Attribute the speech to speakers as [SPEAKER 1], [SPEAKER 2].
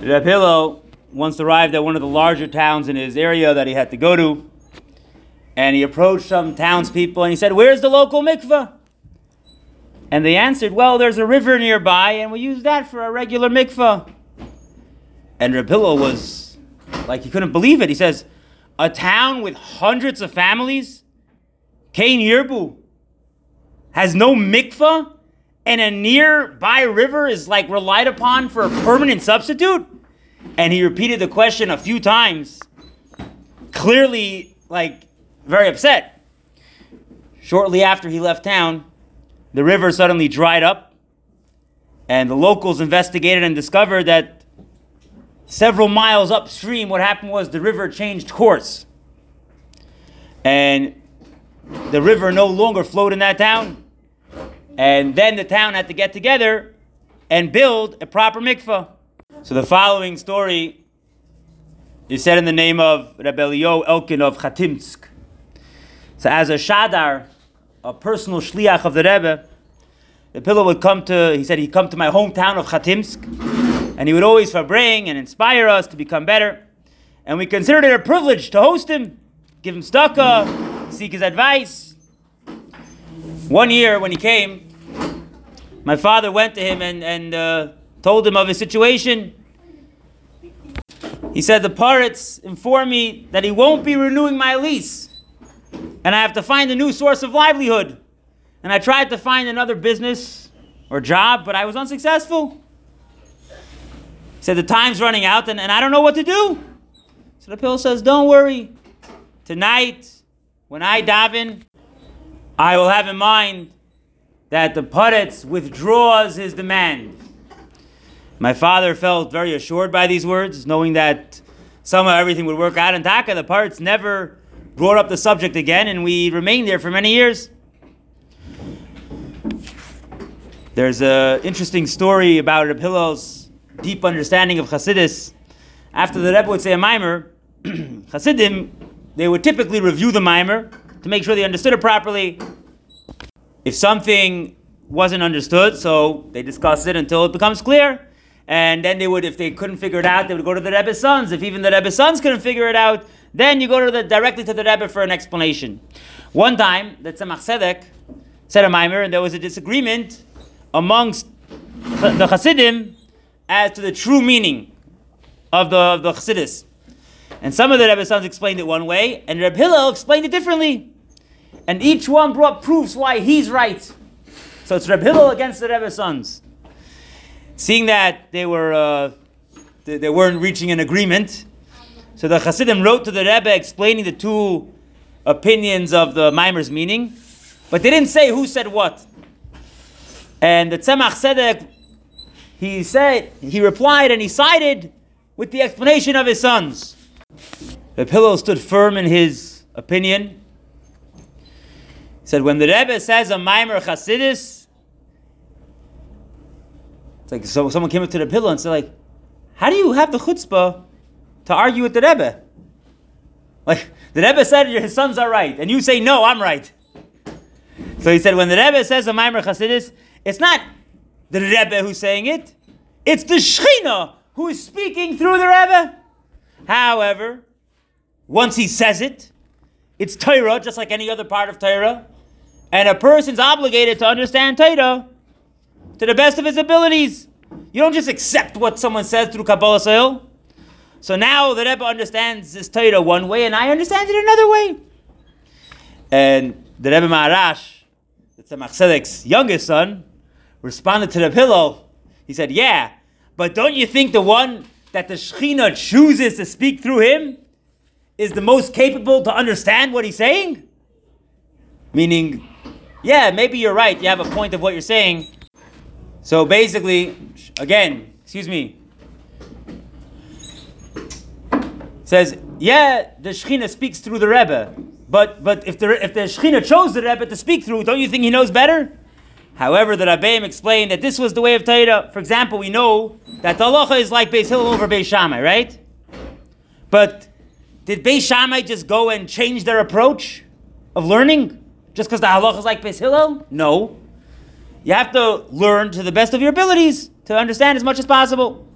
[SPEAKER 1] Reb Hillel once arrived at one of the larger towns in his area that he had to go to, and he approached some townspeople and he said, Where's the local mikveh? And they answered, Well, there's a river nearby, and we use that for a regular mikveh. And Reb Hillel was like, he couldn't believe it. He says, A town with hundreds of families, Kain Yerbu, has no mikveh, and a nearby river is like relied upon for a permanent substitute? And he repeated the question a few times, clearly like very upset. Shortly after he left town, the river suddenly dried up, and the locals investigated and discovered that several miles upstream, what happened was the river changed course. And the river no longer flowed in that town. And then the town had to get together and build a proper mikveh. So the following story is said in the name of Rebbe Elio Elkin of Chatimsk. So as a shadar, a personal shliach of the Rebbe, the pillow would come to, he said he'd come to my hometown of Chatimsk, and he would always bring and inspire us to become better. And we considered it a privilege to host him, give him stucca, seek his advice. One year when he came, my father went to him and, and uh, told him of his situation. He said, The Paretz inform me that he won't be renewing my lease, and I have to find a new source of livelihood. And I tried to find another business or job, but I was unsuccessful. He said, The time's running out, and, and I don't know what to do. So the pill says, Don't worry. Tonight, when I daven, I will have in mind that the Paretz withdraws his demand. My father felt very assured by these words, knowing that somehow everything would work out. And Taka, the Paretz never brought up the subject again, and we remained there for many years. There's an interesting story about Reb Hillel's deep understanding of Chassidus. After the Rebbe would say a mimer, Chassidim, they would typically review the mimer to make sure they understood it properly. If something wasn't understood, so they discuss it until it becomes clear. And then they would, if they couldn't figure it out, they would go to the Rebbe's sons. If even the Rebbe's sons couldn't figure it out, then you go to the, directly to the Rebbe for an explanation. One time, the Tzemach Tzedek said a mimer, and there was a disagreement amongst the Hasidim as to the true meaning of the, of the Chassidus. And some of the Rebbe's sons explained it one way, and Reb Hillel explained it differently. And each one brought proofs why he's right. So it's Reb Hillel against the Rebbe's sons. Seeing that they were uh, they, they, weren't reaching an agreement, so the Hasidim wrote to the Rebbe explaining the two opinions of the Mimer's meaning, but they didn't say who said what. And the Tzemach Tzedek, he said, he replied and he sided with the explanation of his sons. The pillow stood firm in his opinion. Said, when the Rebbe says a Mimer Chasidis, it's like so someone came up to the pillow and said, like, how do you have the chutzpah to argue with the Rebbe? Like the Rebbe said his sons are right, and you say no, I'm right. So he said, when the Rebbe says a Maimer Chasidis, it's not the Rebbe who's saying it, it's the Shechina who is speaking through the Rebbe. However, once he says it, it's Torah, just like any other part of Torah, and a person's obligated to understand Torah to the best of his abilities. You don't just accept what someone says through Kabbalah Sale. So now the Rebbe understands this Torah one way, and I understand it another way. And the Rebbe Maharash, the Tzemach youngest son, responded to the pillow. He said, Yeah, but don't you think the one that the Shekhinah chooses to speak through him is the most capable to understand what he's saying? Meaning, yeah, maybe you're right. You have a point of what you're saying, so basically, again, excuse me, says, yeah, the Shechina speaks through the Rebbe, but but if the if the Shechina chose the Rebbe to speak through, don't you think he knows better? However, the Rabbeim explained that this was the way of Torah. For example, we know that the halacha is like Beis Hillel over Beis Shammai, right? But did Beis Shammai just go and change their approach of learning just because the halacha is like Beis Hillel? No. You have to learn to the best of your abilities to understand as much as possible.